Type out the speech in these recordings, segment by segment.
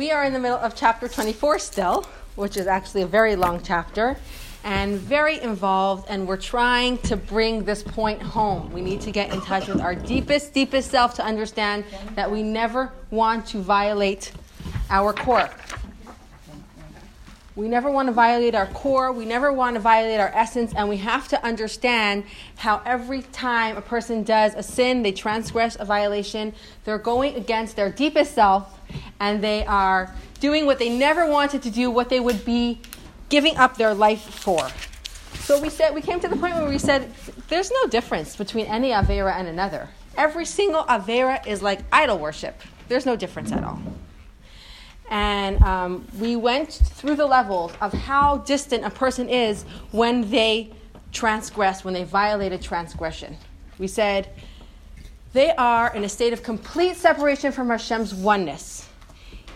we are in the middle of chapter 24 still, which is actually a very long chapter and very involved, and we're trying to bring this point home. We need to get in touch with our deepest, deepest self to understand that we never want to violate our core. We never want to violate our core. We never want to violate our essence. And we have to understand how every time a person does a sin, they transgress a violation, they're going against their deepest self and they are doing what they never wanted to do, what they would be giving up their life for. So we said we came to the point where we said there's no difference between any avera and another. Every single avera is like idol worship. There's no difference at all. And um, we went through the levels of how distant a person is when they transgress, when they violate a transgression. We said they are in a state of complete separation from Hashem's oneness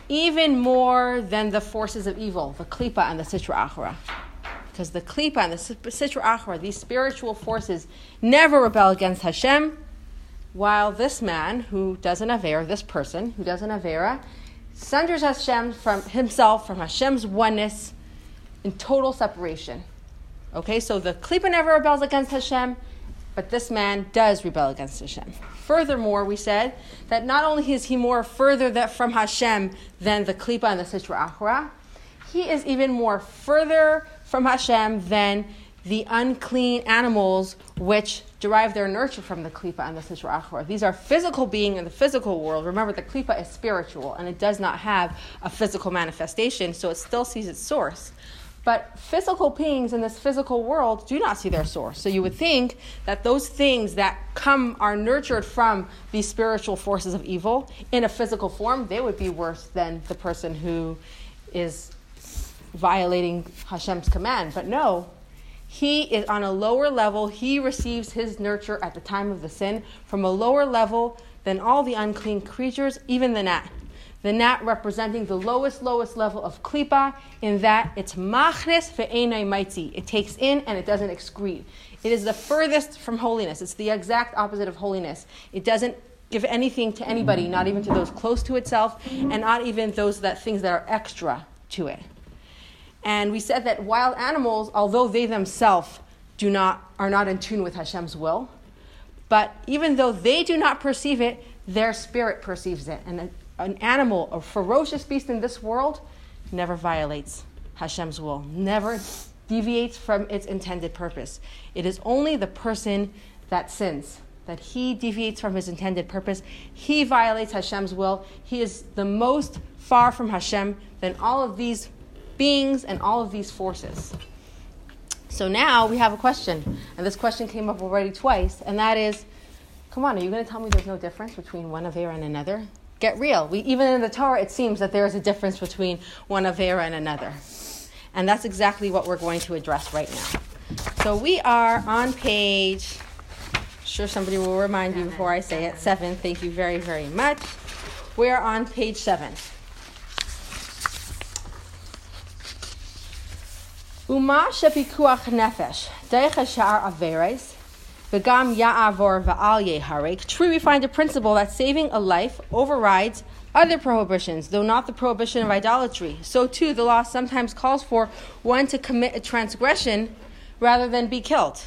even more than the forces of evil, the klipa and the sitra achra. Because the klipa and the sitra achra, these spiritual forces, never rebel against Hashem, while this man who does an avera, this person who does an avera, sunders Hashem from himself from Hashem's oneness in total separation. Okay, so the klipa never rebels against Hashem, but this man does rebel against Hashem. Furthermore, we said that not only is he more further that from Hashem than the Klipa and the Sitra Achra, he is even more further from Hashem than the unclean animals which derive their nurture from the klipa and the sitra achra. These are physical beings in the physical world. Remember, the klipa is spiritual and it does not have a physical manifestation, so it still sees its source. But physical beings in this physical world do not see their source. So you would think that those things that come are nurtured from these spiritual forces of evil in a physical form, they would be worse than the person who is violating Hashem's command. But no, he is on a lower level. He receives his nurture at the time of the sin from a lower level than all the unclean creatures, even the gnat the gnat representing the lowest, lowest level of klipa, in that it's machnes ve'enai maitzi. It takes in and it doesn't excrete. It is the furthest from holiness. It's the exact opposite of holiness. It doesn't give anything to anybody, not even to those close to itself, and not even those that things that are extra to it. And we said that wild animals, although they themselves do not are not in tune with Hashem's will, but even though they do not perceive it, their spirit perceives it, and an animal, a ferocious beast in this world, never violates Hashem's will, never deviates from its intended purpose. It is only the person that sins, that he deviates from his intended purpose. He violates Hashem's will. He is the most far from Hashem than all of these beings and all of these forces. So now we have a question, and this question came up already twice, and that is come on, are you going to tell me there's no difference between one Avera and another? Get real. We, even in the Torah, it seems that there is a difference between one Avera and another. And that's exactly what we're going to address right now. So we are on page, sure somebody will remind you before I say it, seven. Thank you very, very much. We're on page seven. Uma shepikuach nefesh, deicha shar averes, Begam ya'avor va'al yeharek. True, we find a principle that saving a life overrides other prohibitions, though not the prohibition of idolatry. So too, the law sometimes calls for one to commit a transgression rather than be killed.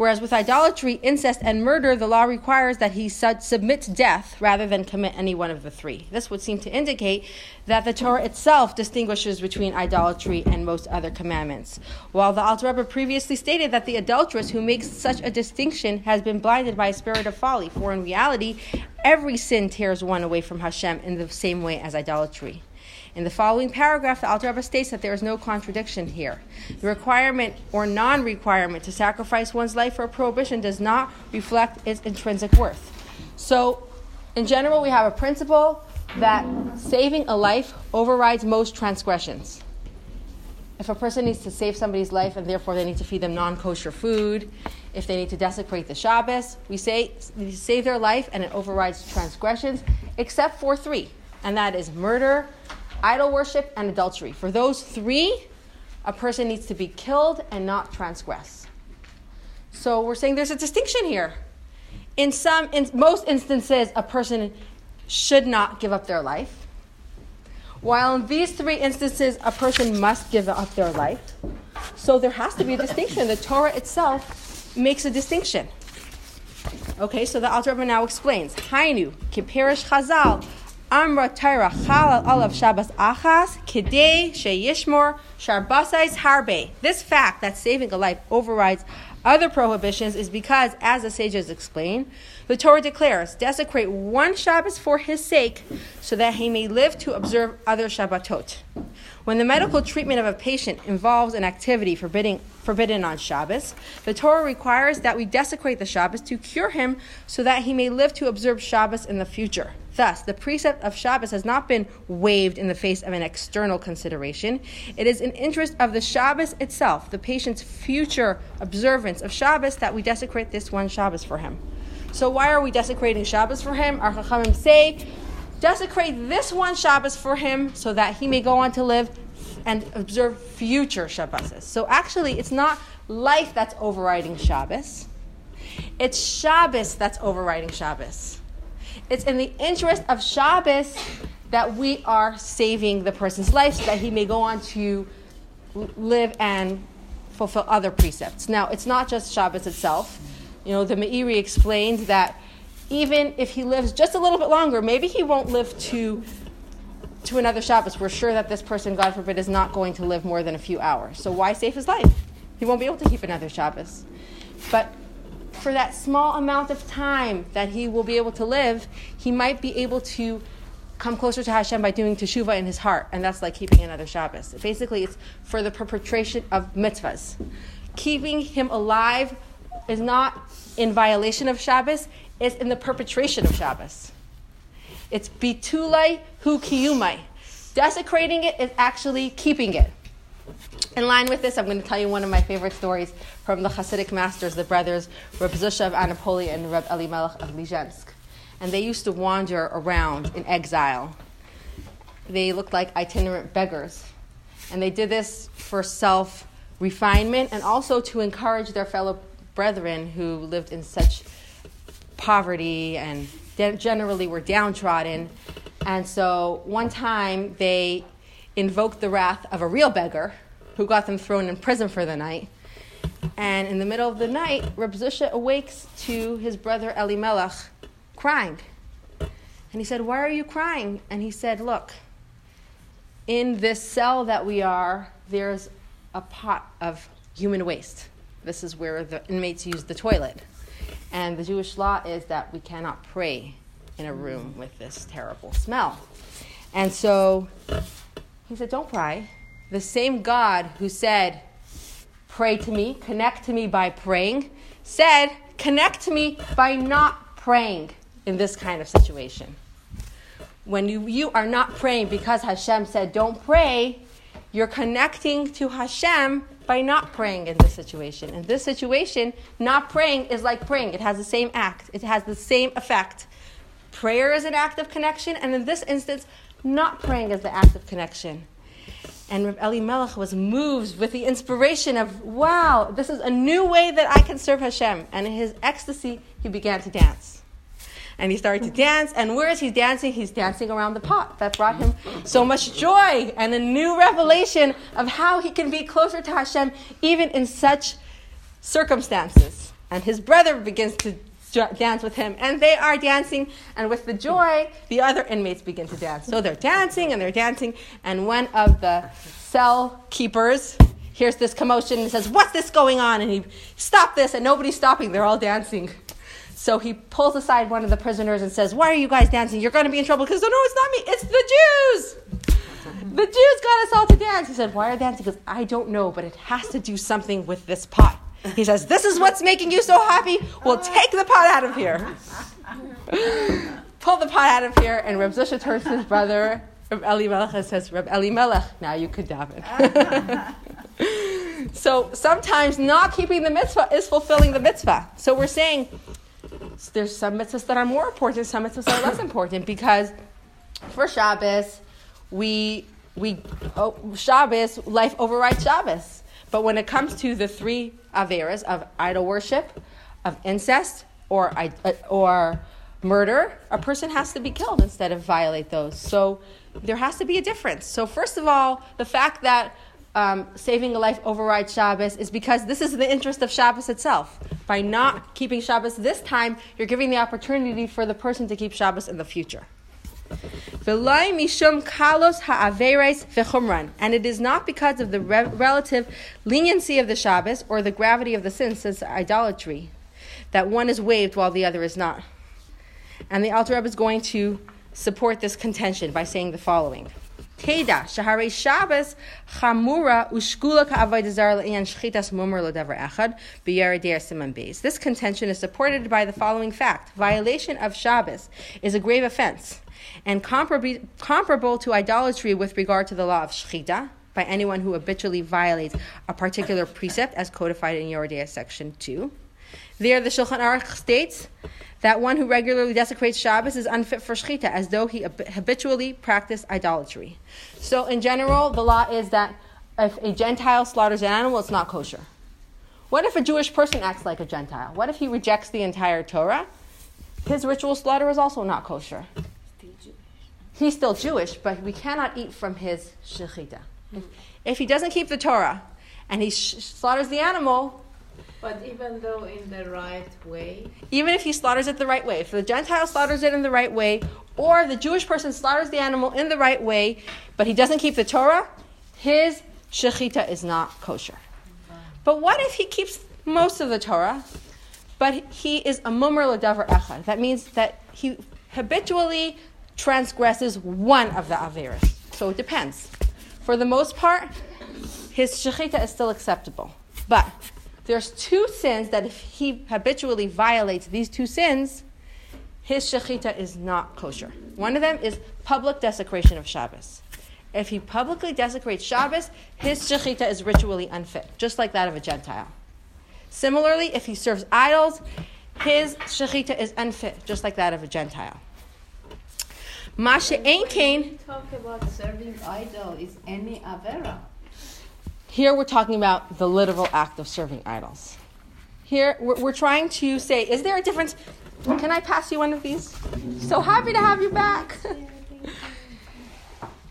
Whereas with idolatry, incest, and murder, the law requires that he submit to death rather than commit any one of the three. This would seem to indicate that the Torah itself distinguishes between idolatry and most other commandments. While the Alter Rebbe previously stated that the adulteress who makes such a distinction has been blinded by a spirit of folly, for in reality, every sin tears one away from Hashem in the same way as idolatry. In the following paragraph, the Alter states that there is no contradiction here. The requirement or non requirement to sacrifice one's life for a prohibition does not reflect its intrinsic worth. So, in general, we have a principle that saving a life overrides most transgressions. If a person needs to save somebody's life and therefore they need to feed them non kosher food, if they need to desecrate the Shabbos, we say save their life and it overrides transgressions, except for three, and that is murder, idol worship, and adultery. For those three, a person needs to be killed and not transgress. So we're saying there's a distinction here. In some, in most instances, a person should not give up their life. While in these three instances, a person must give up their life. So there has to be a distinction. The Torah itself makes a distinction. Okay, so the Alter Rebbe now explains. Hainu, kiperish chazal, amra Torah chal alav Shabbos achas, kidei sheyishmor sharbasais harbe. This fact that saving a life overrides other prohibitions is because, as the sages explain, the Torah declares, desecrate one Shabbos for his sake so that he may live to observe other Shabbatot. When the medical treatment of a patient involves an activity forbidding, forbidden on Shabbos, the Torah requires that we desecrate the Shabbos to cure him so that he may live to observe Shabbos in the future. Thus, the precept of Shabbos has not been waived in the face of an external consideration. It is in interest of the Shabbos itself, the patient's future observance of Shabbos, that we desecrate this one Shabbos for him. So, why are we desecrating Shabbos for him? Our Chachamim say, desecrate this one Shabbos for him so that he may go on to live and observe future Shabbos. So, actually, it's not life that's overriding Shabbos, it's Shabbos that's overriding Shabbos. It's in the interest of Shabbos that we are saving the person's life so that he may go on to live and fulfill other precepts. Now, it's not just Shabbos itself. You know, the Meiri explained that even if he lives just a little bit longer, maybe he won't live to to another Shabbos. We're sure that this person, God forbid, is not going to live more than a few hours. So why save his life? He won't be able to keep another Shabbos. But for that small amount of time that he will be able to live, he might be able to come closer to Hashem by doing teshuva in his heart, and that's like keeping another Shabbos. Basically, it's for the perpetration of mitzvahs. Keeping him alive is not in violation of Shabbos, it's in the perpetration of Shabbos. It's bitulai hu kiyumai. Desecrating it is actually keeping it. In line with this, I'm going to tell you one of my favorite stories from the Hasidic masters, the brothers Reb Zusha of Anipoli and Reb Elimelech of Lizhensk. And they used to wander around in exile. They looked like itinerant beggars. And they did this for self refinement and also to encourage their fellow brethren who lived in such poverty and generally were downtrodden. And so one time they invoked the wrath of a real beggar who got them thrown in prison for the night. And in the middle of the night, Reb Zusha awakes to his brother Elimelech crying. And he said, Why are you crying? And he said, Look, in this cell that we are, there's a pot of human waste. This is where the inmates use the toilet. And the Jewish law is that we cannot pray in a room with this terrible smell. And so he said, Don't pray the same God who said, Pray to me, connect to me by praying, said, Connect to me by not praying in this kind of situation. When you, you are not praying because Hashem said, Don't pray, you're connecting to Hashem by not praying in this situation. In this situation, not praying is like praying, it has the same act, it has the same effect. Prayer is an act of connection, and in this instance, not praying is the act of connection. And Reb Elimelech was moved with the inspiration of, wow, this is a new way that I can serve Hashem. And in his ecstasy, he began to dance. And he started to dance, and where is he dancing? He's dancing around the pot. That brought him so much joy and a new revelation of how he can be closer to Hashem even in such circumstances. And his brother begins to dance with him, and they are dancing, and with the joy, the other inmates begin to dance. So they're dancing and they're dancing, and one of the cell keepers hears this commotion and says, What's this going on? And he, Stop this, and nobody's stopping, they're all dancing. So he pulls aside one of the prisoners and says, Why are you guys dancing? You're going to be in trouble. Because, oh, no, it's not me, it's the Jews. The Jews got us all to dance. He said, Why are dancing? Because I don't know, but it has to do something with this pot. He says, This is what's making you so happy? Well, take the pot out of here. Pull the pot out of here, and Reb Zusha turns to his brother, Reb Elimelech, says, Reb Elimelech, now you could daven. so sometimes not keeping the mitzvah is fulfilling the mitzvah. So we're saying there's some mitzvahs that are more important, some mitzvahs that are less important, because for Shabbos, we, we oh, Shabbos, life overrides Shabbos. But when it comes to the three averas of idol worship, of incest, or, uh, or murder, a person has to be killed instead of violate those. So there has to be a difference. So first of all, the fact that um, saving a life overrides Shabbos is because this is the interest of Shabbos itself. By not keeping Shabbos this time, you're giving the opportunity for the person to keep Shabbos in the future. And it is not because of the re- relative leniency of the Shabbos or the gravity of the sin, says idolatry, that one is waived while the other is not. And the Alter Rebbe is going to support this contention by saying the following. This contention is supported by the following fact. Violation of Shabbos is a grave offense and comparable, to idolatry with regard to the law of Shchita, by anyone who habitually violates a particular precept as codified in Yoreh De'ah section 2. There, the Shulchan Aruch states that one who regularly desecrates Shabbos is unfit for shechita, as though he habitually practiced idolatry. So, in general, the law is that if a Gentile slaughters an animal, it's not kosher. What if a Jewish person acts like a Gentile? What if he rejects the entire Torah? His ritual slaughter is also not kosher. He's still Jewish, but we cannot eat from his shechita. If, if he doesn't keep the Torah and he sh- slaughters the animal, but even though in the right way? Even if he slaughters it the right way. If the Gentile slaughters it in the right way, or the Jewish person slaughters the animal in the right way, but he doesn't keep the Torah, his shechita is not kosher. But what if he keeps most of the Torah, but he is a mumar l'davar echad? That means that he habitually transgresses one of the averas. So it depends. For the most part, his shechita is still acceptable. But there's two sins that if he habitually violates these two sins, his shechita is not kosher. One of them is public desecration of Shabbos. If he publicly desecrates Shabbos, his shechita is ritually unfit, just like that of a Gentile. Similarly, if he serves idols, his shechita is unfit, just like that of a Gentile. Masha Ain't Talk about serving idol is any avera. Here we're talking about the literal act of serving idols. Here we're, we're trying to say, is there a difference? Can I pass you one of these? So happy to have you back.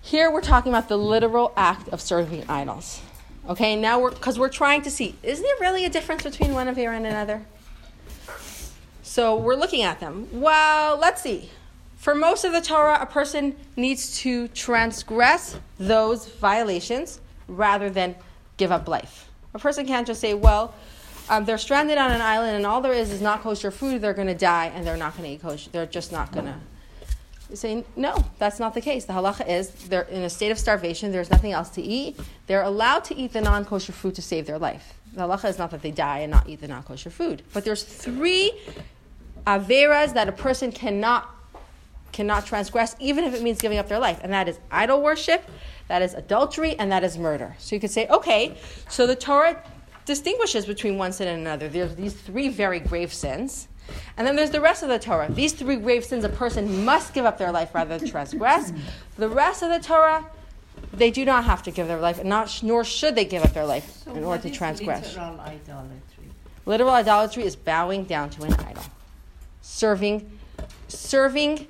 Here we're talking about the literal act of serving idols. Okay, now we're because we're trying to see is there really a difference between one Avera and another? So we're looking at them. Well, let's see. For most of the Torah, a person needs to transgress those violations rather than give up life. A person can't just say, well, um, they're stranded on an island and all there is is not kosher food, they're going to die and they're not going to eat kosher. They're just not going to. Say, no, that's not the case. The halacha is they're in a state of starvation, there's nothing else to eat. They're allowed to eat the non kosher food to save their life. The halacha is not that they die and not eat the non kosher food. But there's three averas that a person cannot cannot transgress, even if it means giving up their life, and that is idol worship, that is adultery, and that is murder. So you could say, okay, so the Torah distinguishes between one sin and another. There's these three very grave sins. And then there's the rest of the Torah. These three grave sins a person must give up their life rather than transgress. The rest of the Torah, they do not have to give their life, and not, nor should they give up their life so in order to transgress. Literal idolatry? Literal idolatry is bowing down to an idol, serving, serving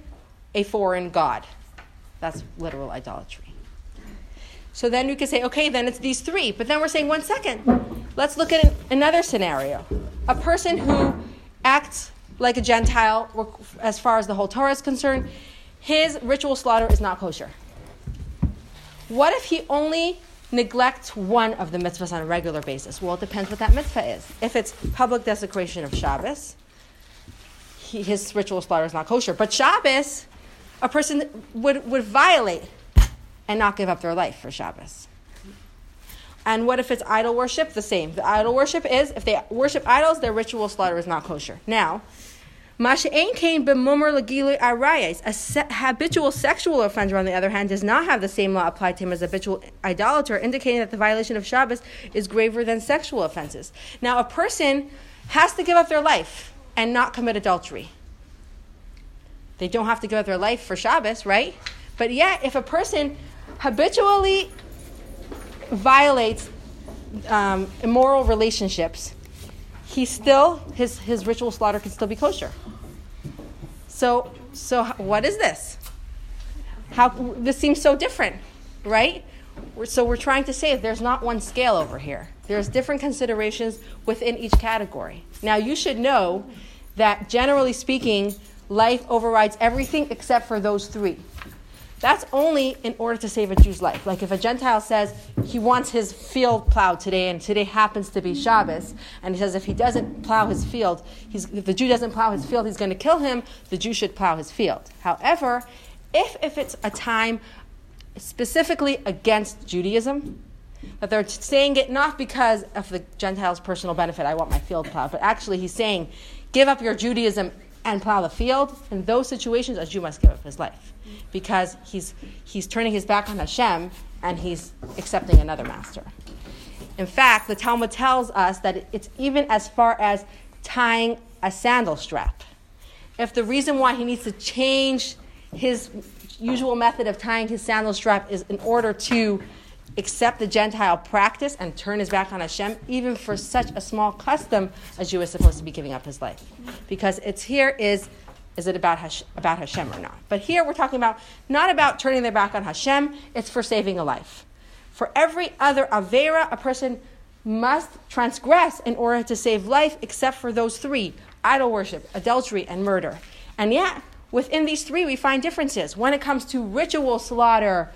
a foreign god. That's literal idolatry. So then you could say, okay, then it's these three. But then we're saying, one second, let's look at an, another scenario. A person who acts like a Gentile, as far as the whole Torah is concerned, his ritual slaughter is not kosher. What if he only neglects one of the mitzvahs on a regular basis? Well, it depends what that mitzvah is. If it's public desecration of Shabbos, he, his ritual slaughter is not kosher. But Shabbos, a person would, would violate and not give up their life for Shabbos. And what if it's idol worship? The same. The idol worship is if they worship idols, their ritual slaughter is not kosher. Now, Masha'ain Kain b'mumar lagilu arayas. A habitual sexual offender, on the other hand, does not have the same law applied to him as habitual idolater, indicating that the violation of Shabbos is graver than sexual offenses. Now, a person has to give up their life and not commit adultery. They don't have to give up their life for Shabbos, right? But yet, if a person habitually violates um, immoral relationships, he still his his ritual slaughter can still be kosher. So, so what is this? How this seems so different, right? So we're trying to say there's not one scale over here. There's different considerations within each category. Now you should know that generally speaking, life overrides everything except for those three. That's only in order to save a Jew's life. Like if a Gentile says he wants his field plowed today, and today happens to be Shabbos, and he says if he doesn't plow his field, if the Jew doesn't plow his field, he's going to kill him. The Jew should plow his field. However, if if it's a time specifically against Judaism, that they're saying it not because of the Gentile's personal benefit, I want my field plowed, but actually he's saying, give up your Judaism and plow the field. In those situations, a Jew must give up his life because he's, he's turning his back on Hashem and he's accepting another master. In fact, the Talmud tells us that it's even as far as tying a sandal strap. If the reason why he needs to change his usual method of tying his sandal strap is in order to accept the Gentile practice and turn his back on Hashem, even for such a small custom, a Jew is supposed to be giving up his life. Because it's here is is it about, Hash, about Hashem or not? But here we're talking about not about turning their back on Hashem, it's for saving a life. For every other Avera, a person must transgress in order to save life, except for those three idol worship, adultery, and murder. And yet, within these three, we find differences. When it comes to ritual slaughter,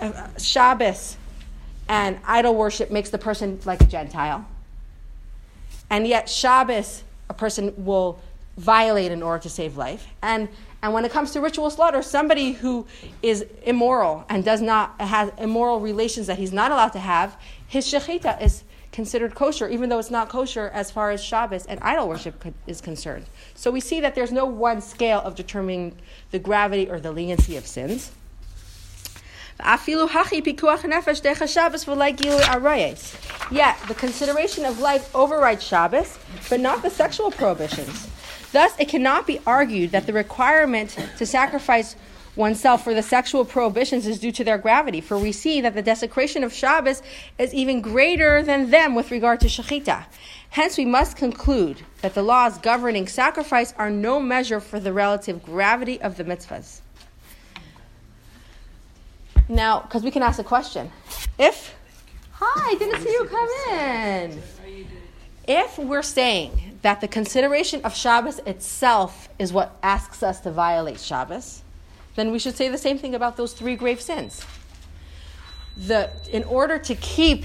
uh, Shabbos, and idol worship makes the person like a Gentile. And yet, Shabbos, a person will violate in order to save life. And, and when it comes to ritual slaughter, somebody who is immoral and does not has immoral relations that he's not allowed to have, his shechita is considered kosher, even though it's not kosher as far as Shabbos and idol worship is concerned. So we see that there's no one scale of determining the gravity or the leniency of sins. Yet, the consideration of life overrides Shabbos, but not the sexual prohibitions. Thus, it cannot be argued that the requirement to sacrifice oneself for the sexual prohibitions is due to their gravity, for we see that the desecration of Shabbos is even greater than them with regard to Shechita. Hence, we must conclude that the laws governing sacrifice are no measure for the relative gravity of the mitzvahs. Now, because we can ask a question. If, hi, didn't see you come in. If we're saying that the consideration of Shabbos itself is what asks us to violate Shabbos, then we should say the same thing about those three grave sins. The, in order to keep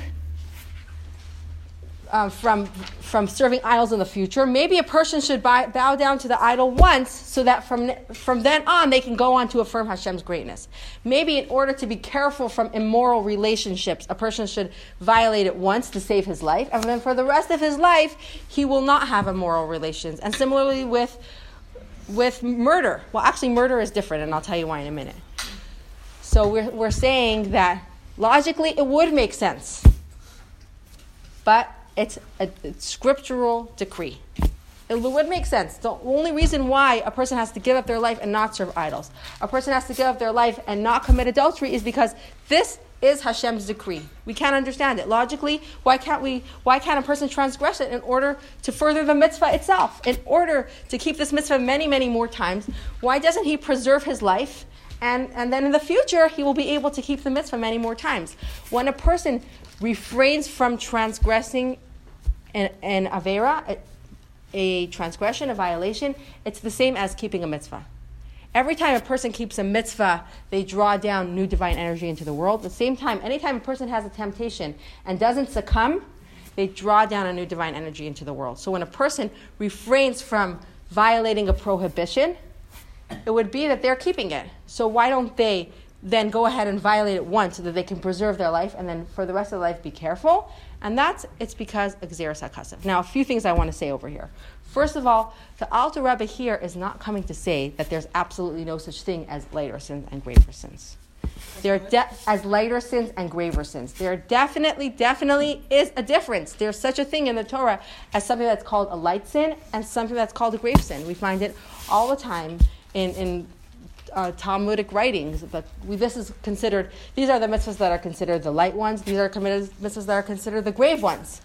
uh, from, from serving idols in the future. Maybe a person should buy, bow down to the idol once so that from, from then on they can go on to affirm Hashem's greatness. Maybe in order to be careful from immoral relationships, a person should violate it once to save his life, and then for the rest of his life, he will not have immoral relations. And similarly with, with murder. Well, actually, murder is different, and I'll tell you why in a minute. So we're, we're saying that logically it would make sense. But it's a, scriptural decree. It would make sense. The only reason why a person has to give up their life and not serve idols, a person has to give up their life and not commit adultery, is because this is Hashem's decree. We can't understand it logically. Why can't we? Why can't a person transgress it in order to further the mitzvah itself? In order to keep this mitzvah many, many more times, why doesn't he preserve his life? And, and then in the future, he will be able to keep the mitzvah many more times. When a person refrains from transgressing an, an avera, a, a transgression, a violation, it's the same as keeping a mitzvah. Every time a person keeps a mitzvah, they draw down new divine energy into the world. At the same time, anytime a person has a temptation and doesn't succumb, they draw down a new divine energy into the world. So when a person refrains from violating a prohibition, it would be that they're keeping it. So why don't they then go ahead and violate it once so that they can preserve their life and then for the rest of their life be careful? And that's it's because Xeris HaKasav. Now, a few things I want to say over here. First of all, the Alter Rebbe here is not coming to say that there's absolutely no such thing as lighter sins and graver sins. There are de- as lighter sins and graver sins. There definitely, definitely is a difference. There's such a thing in the Torah as something that's called a light sin and something that's called a grave sin. We find it all the time in, in uh, Talmudic writings, but we, this is considered, these are the mitzvahs that are considered the light ones, these are committed mitzvahs that are considered the grave ones.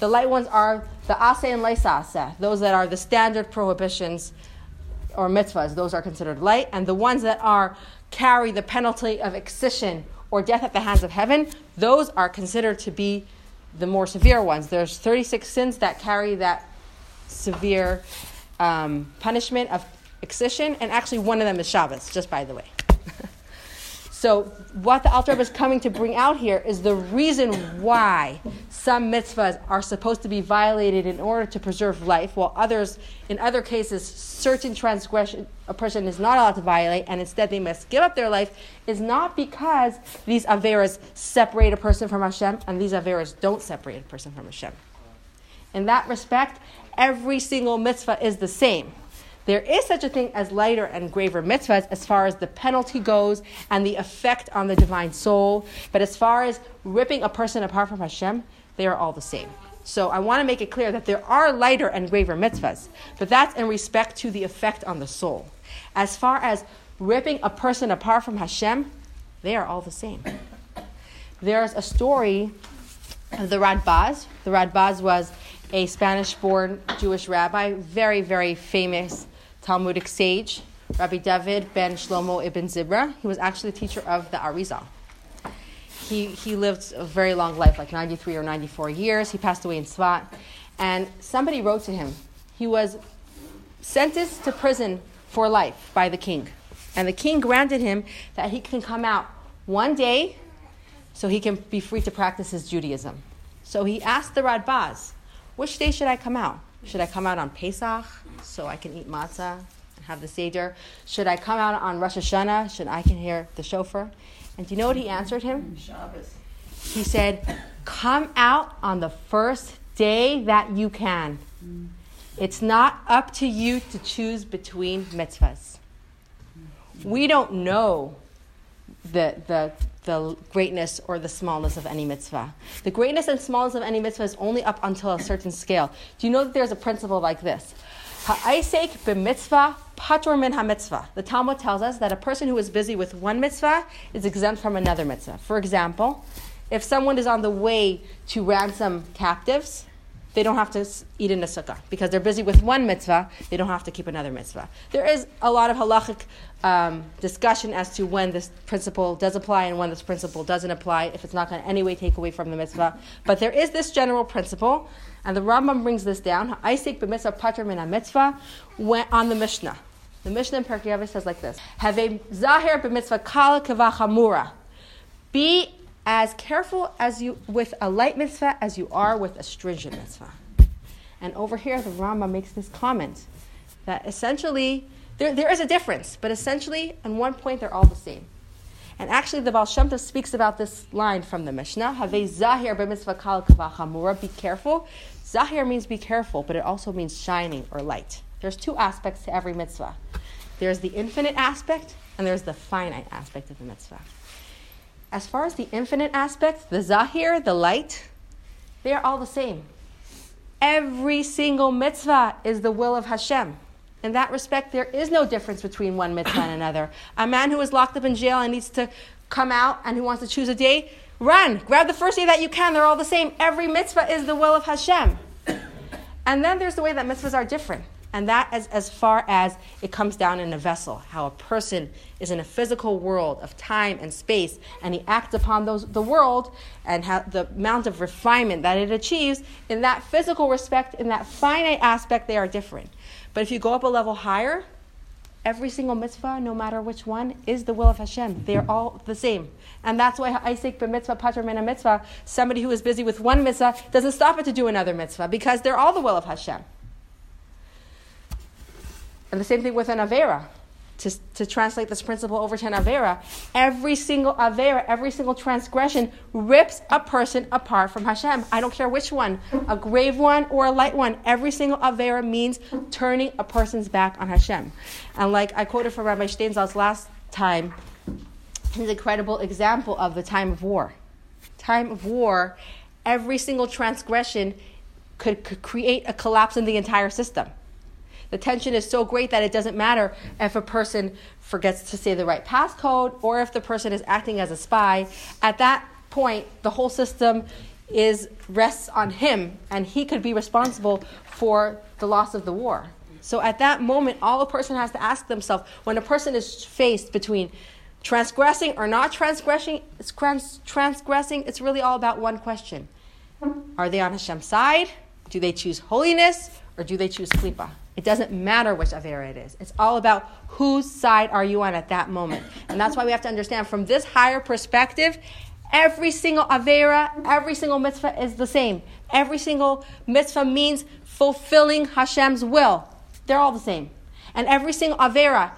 The light ones are the ase and leisa ase, those that are the standard prohibitions or mitzvahs, those are considered light, and the ones that are carry the penalty of excision or death at the hands of heaven, those are considered to be the more severe ones. There's 36 sins that carry that severe um, punishment of excision, and actually one of them is Shabbos, just by the way. so, what the Alter Rebbe is coming to bring out here is the reason why some mitzvahs are supposed to be violated in order to preserve life, while others, in other cases, certain transgression a person is not allowed to violate, and instead they must give up their life, is not because these averas separate a person from Hashem, and these averas don't separate a person from Hashem. In that respect, every single mitzvah is the same. There is such a thing as lighter and graver mitzvahs as far as the penalty goes and the effect on the divine soul. But as far as ripping a person apart from Hashem, they are all the same. So I want to make it clear that there are lighter and graver mitzvahs, but that's in respect to the effect on the soul. As far as ripping a person apart from Hashem, they are all the same. There's a story of the Radbaz. The Radbaz was a Spanish born Jewish rabbi, very, very famous Talmudic sage, Rabbi David ben Shlomo ibn Zimra. He was actually the teacher of the Arizal. He, he lived a very long life, like 93 or 94 years. He passed away in Tzfat. And somebody wrote to him. He was sentenced to prison for life by the king. And the king granted him that he can come out one day so he can be free to practice his Judaism. So he asked the Radbaz, which day should I come out? Should I come out on Pesach so I can eat matzah and have the Seder? Should I come out on Rosh Hashanah so I can hear the shofar? And do you know what he answered him? Shabbos. He said, Come out on the first day that you can. It's not up to you to choose between mitzvahs. We don't know the, the, the greatness or the smallness of any mitzvah. The greatness and smallness of any mitzvah is only up until a certain scale. Do you know that there's a principle like this? Ha'aisek b'mitzvah patur min ha'mitzvah. The Talmud tells us that a person who is busy with one mitzvah is exempt from another mitzvah. For example, if someone is on the way to ransom captives, they don't have to eat in the sukkah because they're busy with one mitzvah. They don't have to keep another mitzvah. There is a lot of halachic um, discussion as to when this principle does apply and when this principle doesn't apply. If it's not going to anyway take away from the mitzvah, but there is this general principle, and the Rambam brings this down. Isaac b'mitzvah patur min mitzvah on the Mishnah. The Mishnah in Pirkei Avos says like this: Have a zahir b'mitzvah kala kavachamura. Be as careful as you with a light mitzvah as you are with a stringent mitzvah. And over here, the Rama makes this comment that essentially there, there is a difference, but essentially, on one point, they're all the same. And actually, the Baal Shem Tov speaks about this line from the Mishnah: "Have zahir b'mitzvah kal kavachamura." Be careful. Zahir means be careful, but it also means shining or light. There's two aspects to every mitzvah. There's the infinite aspect, and there's the finite aspect of the mitzvah. As far as the infinite aspects, the zahir, the light, they are all the same. Every single mitzvah is the will of Hashem. In that respect, there is no difference between one mitzvah and another. A man who is locked up in jail and needs to come out and who wants to choose a day, run. Grab the first day that you can. They're all the same. Every mitzvah is the will of Hashem. And then there's the way that mitzvahs are different. And that as, as far as it comes down in a vessel, how a person is in a physical world of time and space, and he acts upon those, the world and how, the amount of refinement that it achieves, in that physical respect, in that finite aspect, they are different. But if you go up a level higher, every single mitzvah, no matter which one, is the will of Hashem. They are all the same. And that's why Isaac mitzvah patur min mitzvah, somebody who is busy with one mitzvah, doesn't stop it to do another mitzvah, because they're all the will of Hashem. And the same thing with an Avera. To, to translate this principle over to an Avera, every single Avera, every single transgression rips a person apart from Hashem. I don't care which one, a grave one or a light one. Every single Avera means turning a person's back on Hashem. And like I quoted from Rabbi Steinsaltz last time, his incredible example of the time of war. Time of war, every single transgression could, could create a collapse in the entire system. The tension is so great that it doesn't matter if a person forgets to say the right passcode or if the person is acting as a spy. At that point, the whole system is rests on him, and he could be responsible for the loss of the war. So at that moment, all a person has to ask themselves when a person is faced between transgressing or not transgressing, it's transgressing, it's really all about one question. Are they on Hashem's side? Do they choose holiness or do they choose klipa? It doesn't matter which Avera it is. It's all about whose side are you on at that moment. And that's why we have to understand from this higher perspective, every single Avera, every single mitzvah is the same. Every single mitzvah means fulfilling Hashem's will. They're all the same. And every single Avera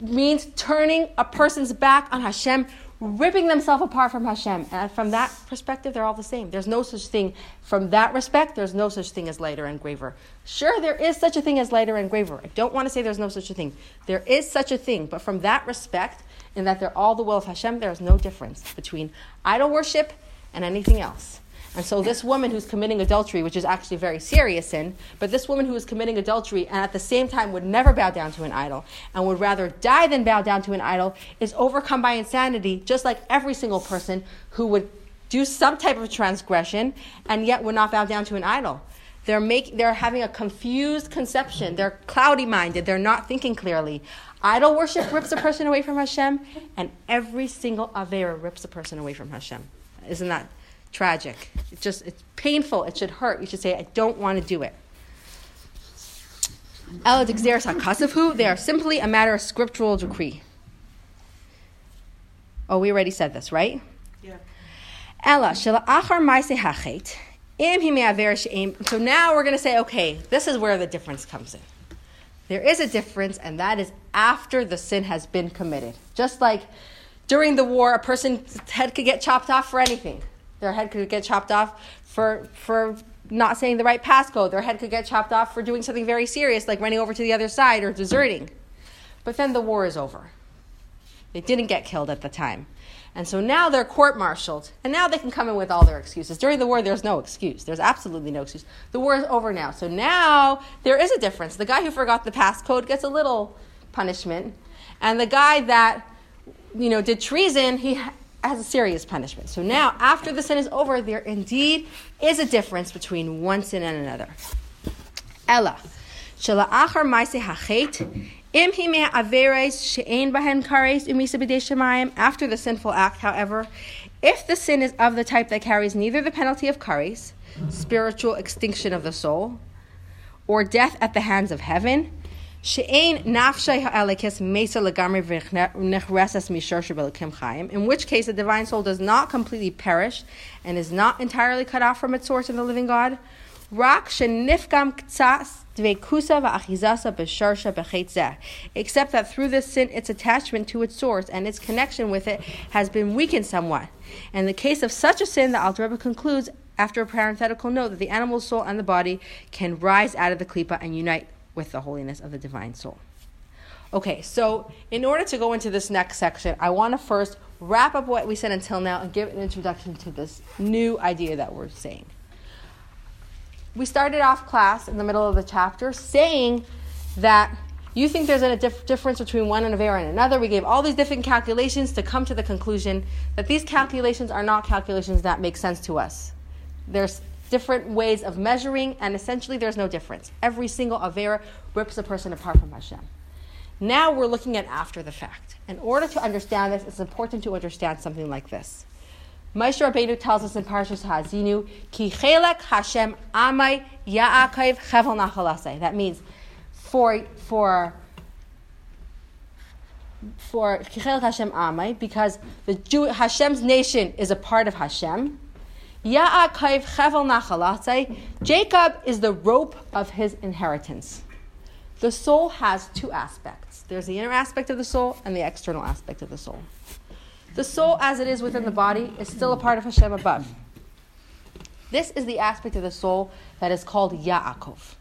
means turning a person's back on Hashem, ripping themselves apart from Hashem. And from that perspective, they're all the same. There's no such thing. From that respect, there's no such thing as lighter and graver. Sure, there is such a thing as lighter and graver. I don't want to say there's no such a thing. There is such a thing. But from that respect, in that they're all the will of Hashem, there is no difference between idol worship and anything else. And so this woman who's committing adultery, which is actually a very serious sin, but this woman who is committing adultery and at the same time would never bow down to an idol and would rather die than bow down to an idol is overcome by insanity, just like every single person who would do some type of transgression and yet would not bow down to an idol. They're, make, they're having a confused conception. They're cloudy minded. They're not thinking clearly. Idol worship rips a person away from Hashem, and every single Avera rips a person away from Hashem. Isn't that tragic. It's just it's painful. It should hurt. You should say, I don't want to do it. They are simply a matter of scriptural decree. Oh, we already said this, right? Yeah. Ella So now we're going to say, okay, this is where the difference comes in. There is a difference, and that is after the sin has been committed. Just like during the war, a person's head could get chopped off for anything. Their head could get chopped off for, for not saying the right passcode. Their head could get chopped off for doing something very serious, like running over to the other side or deserting. But then the war is over. They didn't get killed at the time. And so now they're court martialed, and now they can come in with all their excuses. During the war, there's no excuse. There's absolutely no excuse. The war is over now. So now there is a difference. The guy who forgot the passcode gets a little punishment, and the guy that you know did treason, he has a serious punishment. So now, after the sin is over, there indeed is a difference between one sin and another. Ella. Shala'achar maise hachet. After the sinful act, however, if the sin is of the type that carries neither the penalty of kares, spiritual extinction of the soul, or death at the hands of heaven, in which case the divine soul does not completely perish and is not entirely cut off from its source in the living God. Except that through this sin, its attachment to its source and its connection with it has been weakened somewhat. In the case of such a sin, the Alter Rebbe concludes after a parenthetical note that the animal soul and the body can rise out of the klipa and unite with the holiness of the divine soul. Okay, so in order to go into this next section, I want to first wrap up what we said until now and give an introduction to this new idea that we're saying. We started off class in the middle of the chapter saying that you think there's a dif- difference between one Avera and another. We gave all these different calculations to come to the conclusion that these calculations are not calculations that make sense to us. There's different ways of measuring, and essentially there's no difference. Every single Avera rips a person apart from Hashem. Now we're looking at after the fact. In order to understand this, it's important to understand something like this. Moshe Rabbeinu tells us in Parashas Ha'azinu, Ki chelek Hashem amai Yaakov chevel nachalasei. That means for for for Ki Hashem amai because the Jew, Hashem's nation is a part of Hashem. Yaakov chevel nachalatzei. Jacob is the rope of his inheritance. The soul has two aspects. There's the inner aspect of the soul and the external aspect of the soul. The soul, as it is within the body, is still a part of Hashem above. This is the aspect of the soul that is called Yaakov.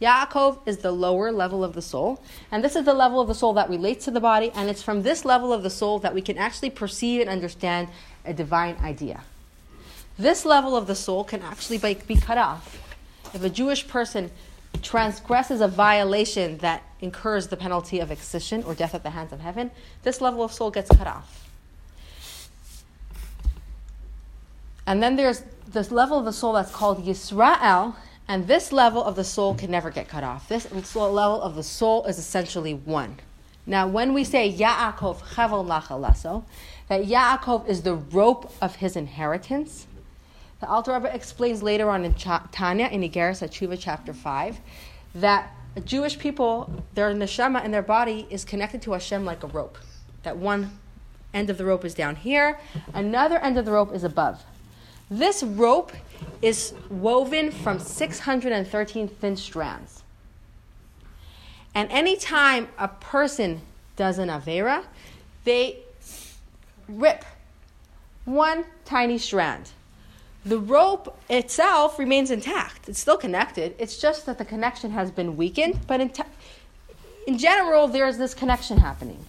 Yaakov is the lower level of the soul, and this is the level of the soul that relates to the body, and it's from this level of the soul that we can actually perceive and understand a divine idea. This level of the soul can actually be cut off. If a Jewish person transgresses a violation that incurs the penalty of excision or death at the hands of heaven, this level of soul gets cut off. And then there's this level of the soul that's called Yisrael, And this level of the soul can never get cut off. This level of the soul is essentially one. Now, when we say Yaakov Chavel Lachalaso, that Yaakov is the rope of his inheritance, the Alter Rebbe explains later on in Tanya, in Igeres HaTeshuva chapter 5, that Jewish people, their neshama and their body is connected to Hashem like a rope. That one end of the rope is down here, another end of the rope is above. This rope is woven from 613 thin strands. And anytime a person does an Avera, they rip one tiny strand. The rope itself remains intact. It's still connected. It's just that the connection has been weakened, but in, t- in general, there's this connection happening.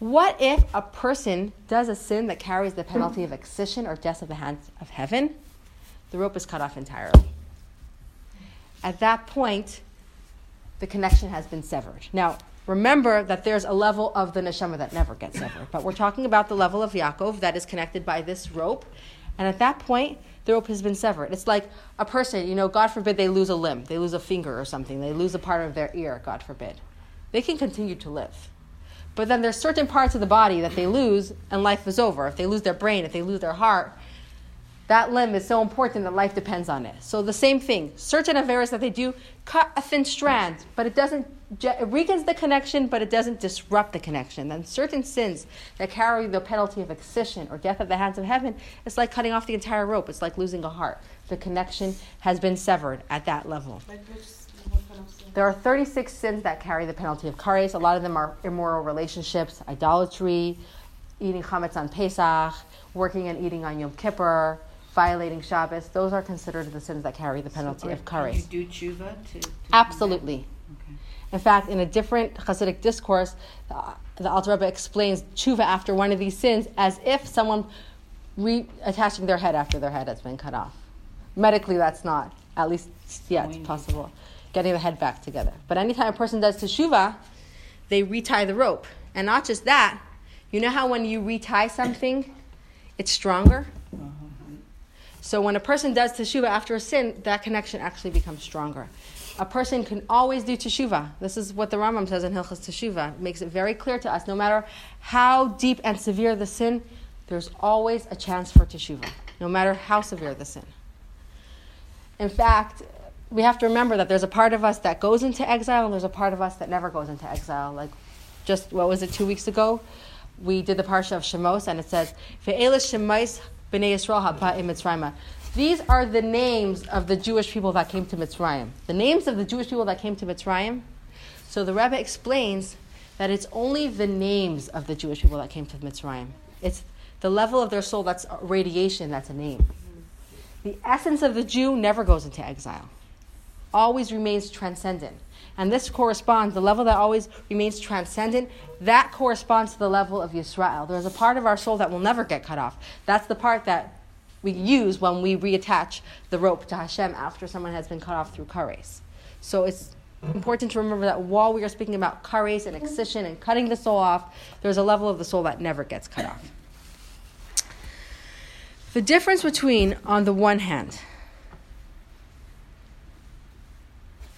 What if a person does a sin that carries the penalty of excision or death of the hands of heaven? The rope is cut off entirely. At that point, the connection has been severed. Now, remember that there's a level of the neshama that never gets severed, but we're talking about the level of Yaakov that is connected by this rope, and at that point, the rope has been severed. It's like a person, you know, God forbid they lose a limb, they lose a finger or something, they lose a part of their ear, God forbid. They can continue to live. But then there's certain parts of the body that they lose and life is over. If they lose their brain, if they lose their heart, that limb is so important that life depends on it. So the same thing, certain averas that they do cut a thin strand, but it doesn't it weakens the connection, but it doesn't disrupt the connection. Then certain sins that carry the penalty of excision or death at the hands of heaven, it's like cutting off the entire rope. It's like losing a heart. The connection has been severed at that level. There are 36 sins that carry the penalty of kares. A lot of them are immoral relationships, idolatry, eating chametz on Pesach, working and eating on Yom Kippur, violating Shabbos. Those are considered the sins that carry the penalty so, of kares. you do tshuva to, to Absolutely. Okay. In fact, in a different Hasidic discourse, the, the Alter Rebbe explains tshuva after one of these sins as if someone reattaching their head after their head has been cut off. Medically, that's not. At least, yeah, it's possible getting the head back together. But anytime a person does teshuva, they retie the rope. And not just that, you know how when you retie something, it's stronger? So when a person does teshuva after a sin, that connection actually becomes stronger. A person can always do teshuva. This is what the Rambam says in Hilchas Teshuva. It makes it very clear to us, no matter how deep and severe the sin, there's always a chance for teshuva, no matter how severe the sin. In fact, we have to remember that there's a part of us that goes into exile and there's a part of us that never goes into exile. Like, just what was it, two weeks ago? We did the parsha of Shemos, and it says, "Ve'elis Shemais b'nei Yisrael haba Mitzrayim." These are the names of the Jewish people that came to Mitzrayim. The names of the Jewish people that came to Mitzrayim. So the Rebbe explains that it's only the names of the Jewish people that came to Mitzrayim. It's the level of their soul that's radiation, that's a name. The essence of the Jew never goes into exile always remains transcendent. And this corresponds, the level that always remains transcendent, that corresponds to the level of Yisrael. There's a part of our soul that will never get cut off. That's the part that we use when we reattach the rope to Hashem after someone has been cut off through kares. So it's important to remember that while we are speaking about kares and excision and cutting the soul off, there's a level of the soul that never gets cut off. The difference between, on the one hand,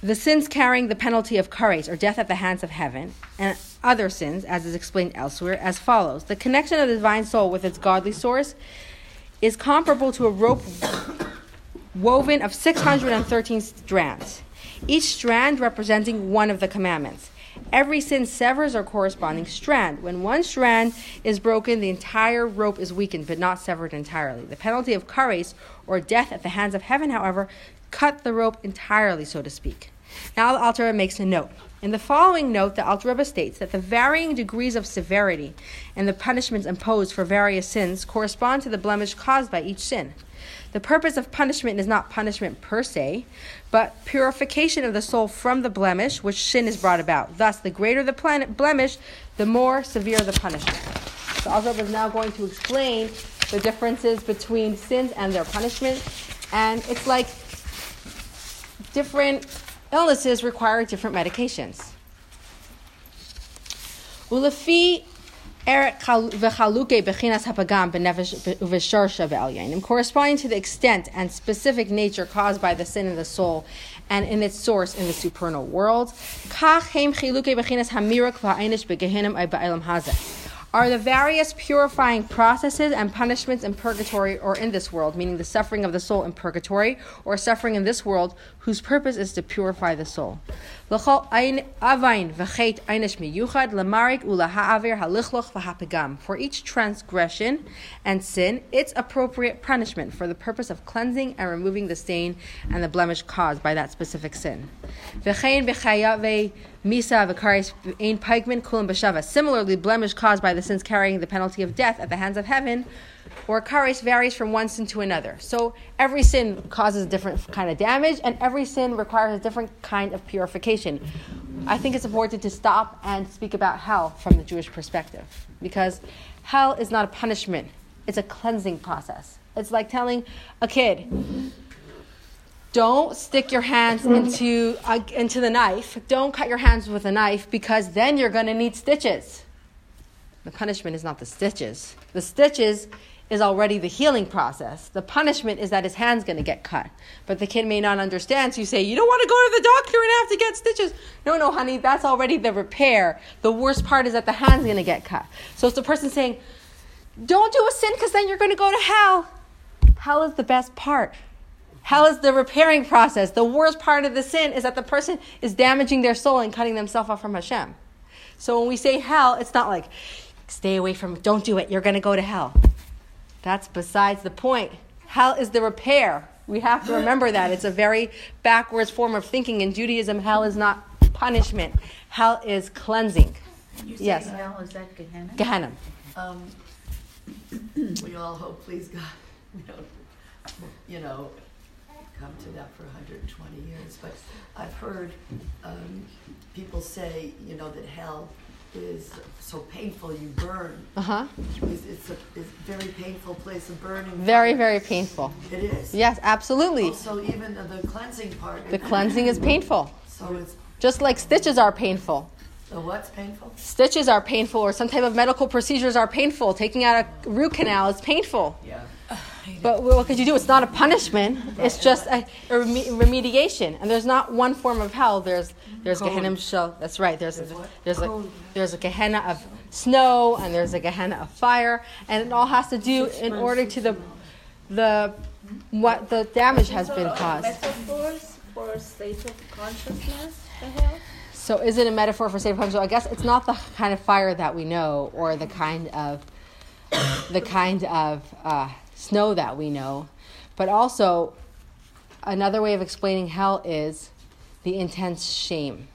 the sins carrying the penalty of kares or death at the hands of heaven, and other sins, as is explained elsewhere, as follows. The connection of the divine soul with its godly source is comparable to a rope woven of 613 strands, each strand representing one of the commandments. Every sin severs a corresponding strand. When one strand is broken, the entire rope is weakened, but not severed entirely. The penalty of kares, or death at the hands of heaven, however, cut the rope entirely, so to speak. Now the Alter makes a note. In the following note, the Alter Rebbe states that the varying degrees of severity and the punishments imposed for various sins correspond to the blemish caused by each sin. The purpose of punishment is not punishment per se, but purification of the soul from the blemish which sin is brought about. Thus, the greater the blemish, the more severe the punishment. So Alter Rebbe is now going to explain the differences between sins and their punishment, and it's like different illnesses require different medications. Ulefi corresponding to the extent and specific nature caused by the sin in the soul and in its source in the supernal world. Are the various purifying processes and punishments in purgatory or in this world, meaning the suffering of the soul in purgatory or suffering in this world, whose purpose is to purify the soul. For each transgression and sin, its appropriate punishment for the purpose of cleansing and removing the stain and the blemish caused by that specific sin. Misa. Similarly, blemish caused by the sins carrying the penalty of death at the hands of heaven, or kares varies from one sin to another. So every sin causes a different kind of damage, and every sin requires a different kind of purification. I think it's important to stop and speak about hell from the Jewish perspective, because hell is not a punishment; it's a cleansing process. It's like telling a kid, don't stick your hands into, into the knife. Don't cut your hands with a knife because then you're going to need stitches. The punishment is not the stitches. The stitches is already the healing process. The punishment is that his hand's going to get cut. But the kid may not understand, so you say, You don't want to go to the doctor and have to get stitches. No, no, honey, that's already the repair. The worst part is that the hand's going to get cut. So it's the person saying, Don't do a sin because then you're going to go to hell. Hell is the best part. Hell is the repairing process. The worst part of the sin is that the person is damaging their soul and cutting themselves off from Hashem. So when we say hell, it's not like, stay away from, don't do it, you're going to go to hell. That's besides the point. Hell is the repair. We have to remember that. It's a very backwards form of thinking. In Judaism, hell is not punishment, hell is cleansing. yes. hell is that Gehenna? Gehenna. Um, we all hope, please God, we don't, you know, come to that for 120 years. But I've heard um, people say, you know, that hell is so painful you burn. Uh huh. It's, it's, a, it's a very painful place of burning. Very, very painful. It is. Yes, absolutely. So even the cleansing part. The cleansing is painful. So it's. Just like stitches are painful. The what's painful? Stitches are painful, or some type of medical procedures are painful. Taking out a root canal is painful. Yeah. But what could you do? It's not a punishment. It's just a, a remediation. And there's not one form of hell. There's there's Gehenna shel. That's right. There's a, there's a there's a Gehenna of snow and there's a Gehenna of fire, and it all has to do in order to the the what the damage has been caused. Metaphors for state of consciousness. The hell. So is it a metaphor for state of consciousness? I guess it's not the kind of fire that we know, or the kind of the kind of uh, snow that we know. But also, another way of explaining hell is the intense shame.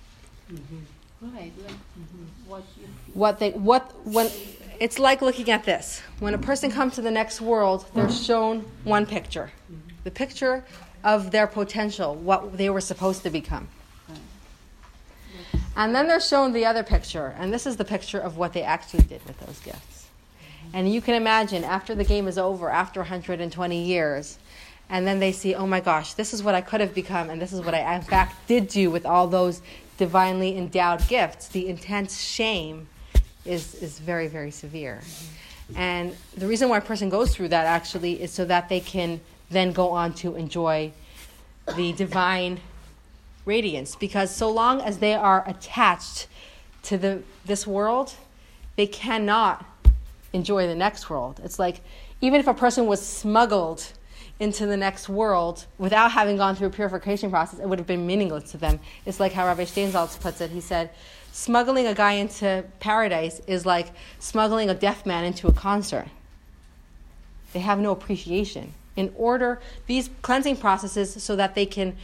Mm-hmm. Right. Yeah. Mm-hmm. What, what they what when it's like looking at this. When a person comes to the next world, they're shown one picture, mm-hmm. the picture of their potential, what they were supposed to become. And then they're shown the other picture, and this is the picture of what they actually did with those gifts. And you can imagine after the game is over, after 120 years, and then they see, oh my gosh, this is what I could have become, and this is what I in fact did do with all those divinely endowed gifts. The intense shame is, is very, very severe. And the reason why a person goes through that actually is so that they can then go on to enjoy the divine radiance. Because so long as they are attached to the, this world, they cannot enjoy the next world. It's like even if a person was smuggled into the next world without having gone through a purification process, it would have been meaningless to them. It's like how Rabbi Steinsaltz puts it. He said, smuggling a guy into paradise is like smuggling a deaf man into a concert. They have no appreciation. In order, these cleansing processes so that they can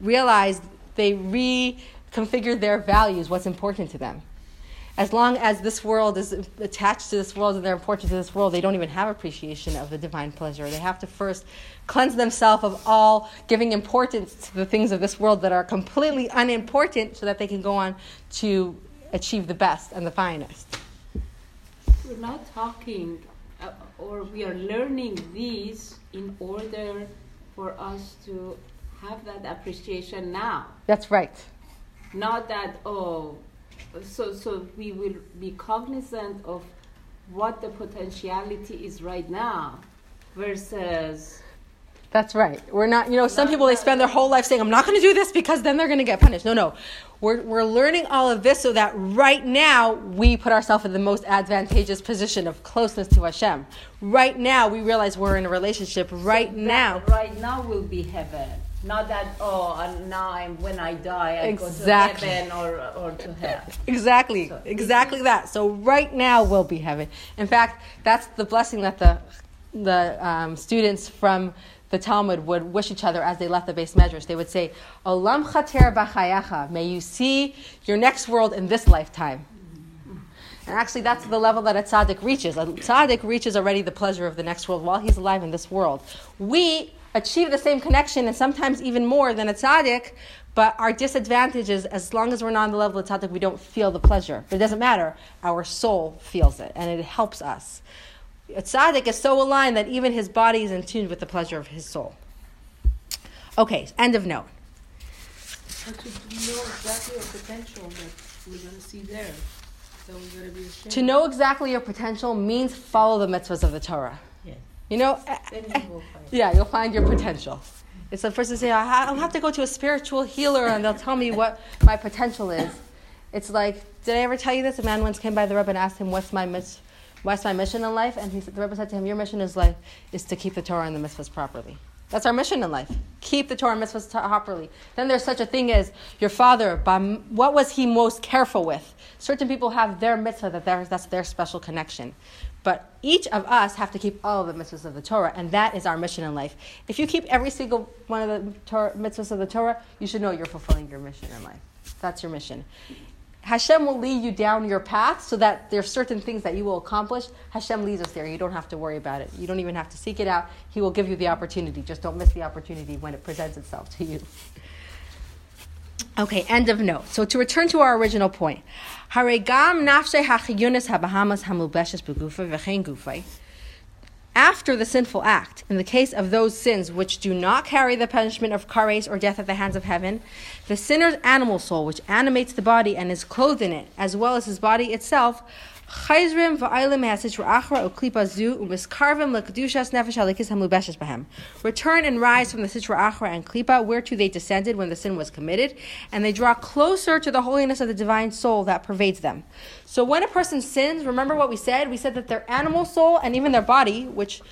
realize they reconfigure their values, what's important to them as long as this world is attached to this world and they're important to this world, they don't even have appreciation of the divine pleasure. They have to first cleanse themselves of all giving importance to the things of this world that are completely unimportant so that they can go on to achieve the best and the finest. We're not talking uh, or we are learning these in order for us to have that appreciation now. That's right. Not that, oh, so so we will be cognizant of what the potentiality is right now versus That's right. We're not, you know, some people they spend their whole life saying, I'm not going to do this because then they're going to get punished. No, no. We're, we're learning all of this so that right now we put ourselves in the most advantageous position of closeness to Hashem. Right now we realize we're in a relationship. Right that now. right now will be heaven not that oh and now I'm, when i die i Exactly. go to heaven or, or to hell Exactly, So exactly that. So right now will be heaven. In fact, that's the blessing that the the um, students from the Talmud would wish each other as they left the beis midrash. They would say, "Olam chater b'chayacha." May you see your next world in this lifetime. And actually, that's the level that a tzaddik reaches. A tzaddik reaches already the pleasure of the next world while he's alive in this world. We achieve the same connection and sometimes even more than a tzaddik, but our disadvantage is as long as we're not on the level of tzaddik, we don't feel the pleasure. But it doesn't matter. Our soul feels it, and it helps us. A tzaddik is so aligned that even his body is in tune with the pleasure of his soul. Okay, end of note. And to know exactly our potential that we're going to see there. So we're going to be ashamed. To know exactly your potential means follow the mitzvahs of the Torah. You know, you eh, eh, Yeah, you'll find your potential. It's the first to say, "I ha- I'll have to go to a spiritual healer and they'll tell me what my potential is. It's like, did I ever tell you this? A man once came by the Rebbe and asked him, what's my, mis- what's my mission in life? And he said, the Rebbe said to him, your mission is life is to keep the Torah and the mitzvahs properly. That's our mission in life. Keep the Torah and mitzvahs properly. Then there's such a thing as your father, bam- what was he most careful with? Certain people have their mitzvah, that that's their special connection. But each of us have to keep all of the mitzvahs of the Torah, and that is our mission in life. If you keep every single one of the Torah, mitzvahs of the Torah, you should know you're fulfilling your mission in life. That's your mission. Hashem will lead you down your path so that there are certain things that you will accomplish. Hashem leads us there. You don't have to worry about it. You don't even have to seek it out. He will give you the opportunity. Just don't miss the opportunity when it presents itself to you. Okay, end of note. So to return to our original point. After the sinful act, in the case of those sins which do not carry the punishment of kares or death at the hands of heaven, the sinner's animal soul, which animates the body and is clothed in it, as well as his body itself, chayzrim v'aylim ha'asitra achra uklipa zu umiskarvim nefesh bahem. Return and rise from the sitra achra and klipa, whereto they descended when the sin was committed, and they draw closer to the holiness of the divine soul that pervades them. So when a person sins, remember what we said? We said that their animal soul and even their body, which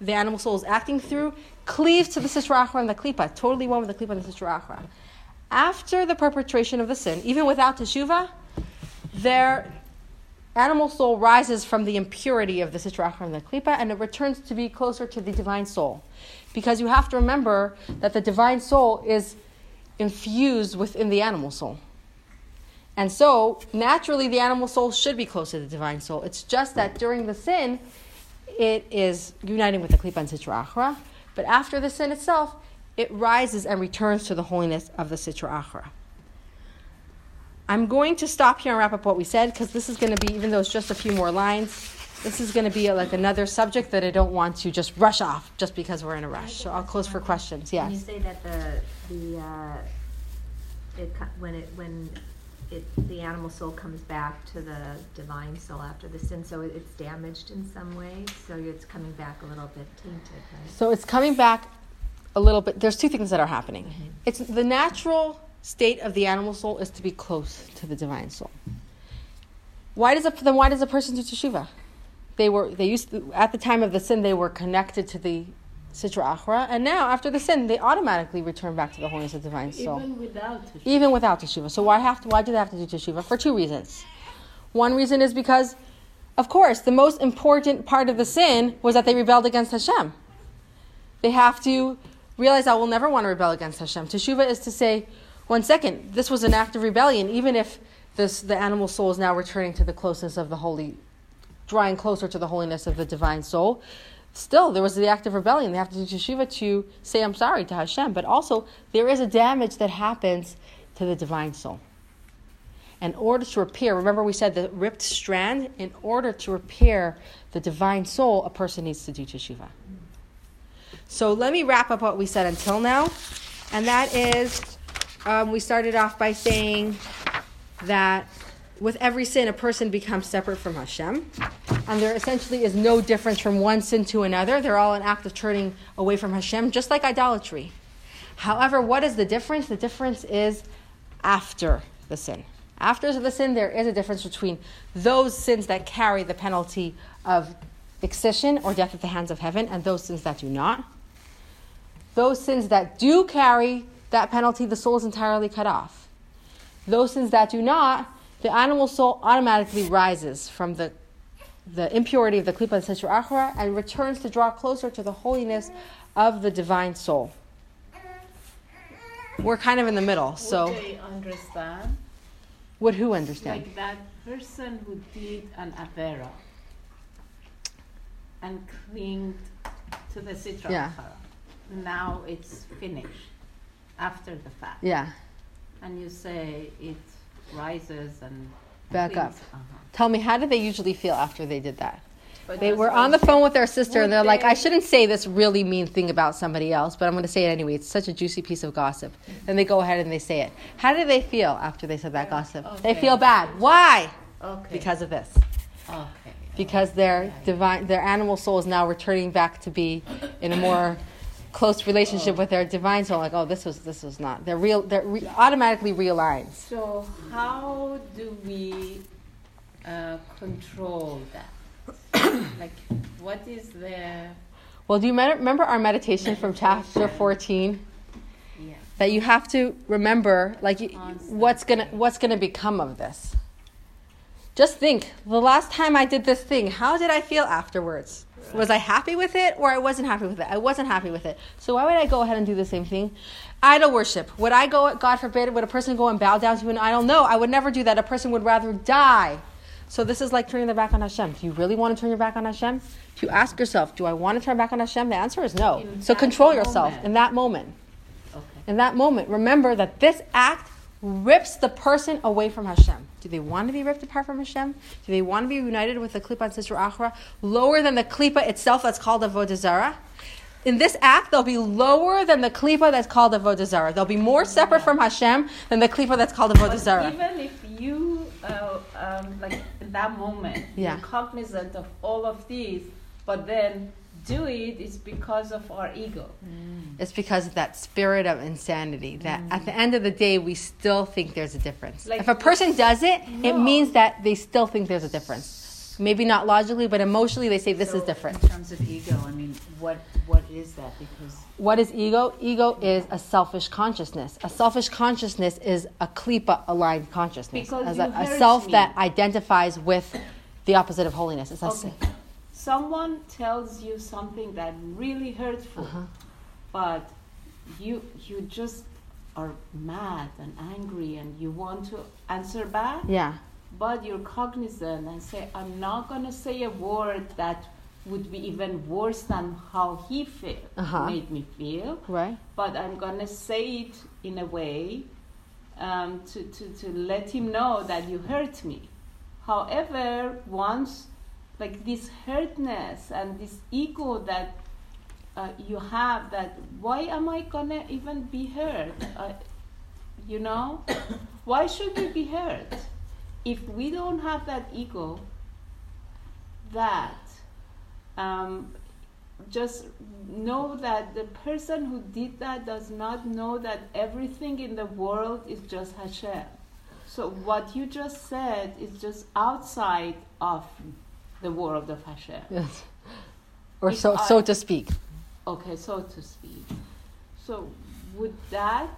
the animal soul is acting through, cleaves to the sitra achra and the klipa, totally one with the klipa and the sitra achra. After the perpetration of the sin, even without teshuva, their animal soul rises from the impurity of the sitra achra and the klipa, and it returns to be closer to the divine soul. Because you have to remember that the divine soul is infused within the animal soul. And so, naturally, the animal soul should be close to the divine soul. It's just that during the sin, it is uniting with the klipa and sitra achra. But after the sin itself, it rises and returns to the holiness of the sitra achra. I'm going to stop here and wrap up what we said because this is going to be, even though it's just a few more lines, this is going to be like another subject that I don't want to just rush off just because we're in a rush. So I'll close for questions. Yes. When you say that the, the, uh, it, when it, when it, the animal soul comes back to the divine soul after the sin, so it- it's damaged in some way, so it's coming back a little bit tainted, right? So it's coming back a little bit. There's two things that are happening. It's the natural state of the animal soul is to be close to the divine soul. Why does a, then why does a person do teshuva? They were they used to, at the time of the sin they were connected to the sitra achra, and now after the sin they automatically return back to the holiness of the divine soul Even without teshuva. even without teshuva. So why have to, why do they have to do teshuva? For two reasons. One reason is because, of course, the most important part of the sin was that they rebelled against Hashem. They have to realize I will never want to rebel against Hashem. Teshuva is to say, one second, this was an act of rebellion, even if this, the animal soul is now returning to the closeness of the holy, drawing closer to the holiness of the divine soul. Still, there was the act of rebellion. They have to do teshuva to say, I'm sorry to Hashem. But also, there is a damage that happens to the divine soul. In order to repair, remember we said the ripped strand, in order to repair the divine soul, a person needs to do teshuva. So let me wrap up what we said until now. And that is, um, we started off by saying that with every sin, a person becomes separate from Hashem. and there essentially is no difference from one sin to another. They're all an act of turning away from Hashem, just like idolatry. However, what is the difference? The difference is after the sin. After the sin, there is a difference between those sins that carry the penalty of excision or death at the hands of heaven and those sins that do not. Those sins that do carry that penalty, the soul is entirely cut off. Those sins that do not, the animal soul automatically rises from the, the impurity of the klipa and sitra achra and returns to draw closer to the holiness of the divine soul. We're kind of in the middle, so Would they understand? would who understand? Like that person who did an avera and clinged to the sitra Yeah. Now it's finished after the fact. Yeah, And you say it rises and back up. Uh-huh. Tell me, how did they usually feel after they did that? But They were on the phone with their sister and they're like, I shouldn't say this really mean thing about somebody else, but I'm going to say it anyway. It's such a juicy piece of gossip. Then they go ahead and they say it. How did they feel after they said that gossip? They feel bad. Why? Okay. Because of this. okay. Because their divine, their animal soul is now returning back to be in a more close relationship with their divine soul. Like, oh, this was this was not. They're real. They're re- automatically realigns. So how do we uh, control that? like, what is the Well, do you med- remember our meditation from chapter 14? yeah? that you have to remember like you, what's gonna what's gonna become of this just think the last time i did this thing how did i feel afterwards was i happy with it or i wasn't happy with it? I wasn't happy with it. So why would i go ahead and do the same thing? Idol worship. Would i go god forbid would a person go and bow down to an idol? No i would never do that. A person would rather die. So this is like turning their back on hashem. Do you really want to turn your back on hashem? If you ask yourself do i want to turn back on hashem? The answer is no. In so control yourself moment. in that moment. Okay. in that moment, remember that this act rips the person away from Hashem. Do they want to be ripped apart from Hashem? Do they want to be united with the klipa and sitra achra, lower than the klipa itself that's called avodah zarah? In this act, they'll be lower than the klipa that's called avodah zarah. They'll be more separate from Hashem than the klipa that's called a But vodazara. even if you, uh, um, like in that moment, Yeah. cognizant of all of these, but then do it is because of our ego. Mm. It's because of that spirit of insanity that mm. at the end of the day, we still think there's a difference. Like- if a person does it, it means that they still think there's a difference. Maybe not logically, but emotionally, they say this So is different. In terms of ego, I mean, what what is that? Because What is ego? Ego is a selfish consciousness. A selfish consciousness is a klipa aligned consciousness, Because as you a, a self me. that identifies with the opposite of holiness. It's a s- Okay. Someone tells you something that really hurtful, Uh-huh. but you you just are mad and angry and you want to answer back, Yeah, but you're cognizant and say, I'm not gonna say a word that would be even worse than how he feel, Uh-huh. made me feel, right? but I'm gonna say it in a way um, to, to, to let him know that you hurt me. However, once like this hurtness and this ego that uh, you have, that why am I gonna even be hurt? Uh, you know, why should we be hurt? If we don't have that ego, that um, just know that the person who did that does not know that everything in the world is just Hashem. So what you just said is just outside of the war of Hashem. Yes. Or If so, I- so to speak. Okay, so to speak. So would that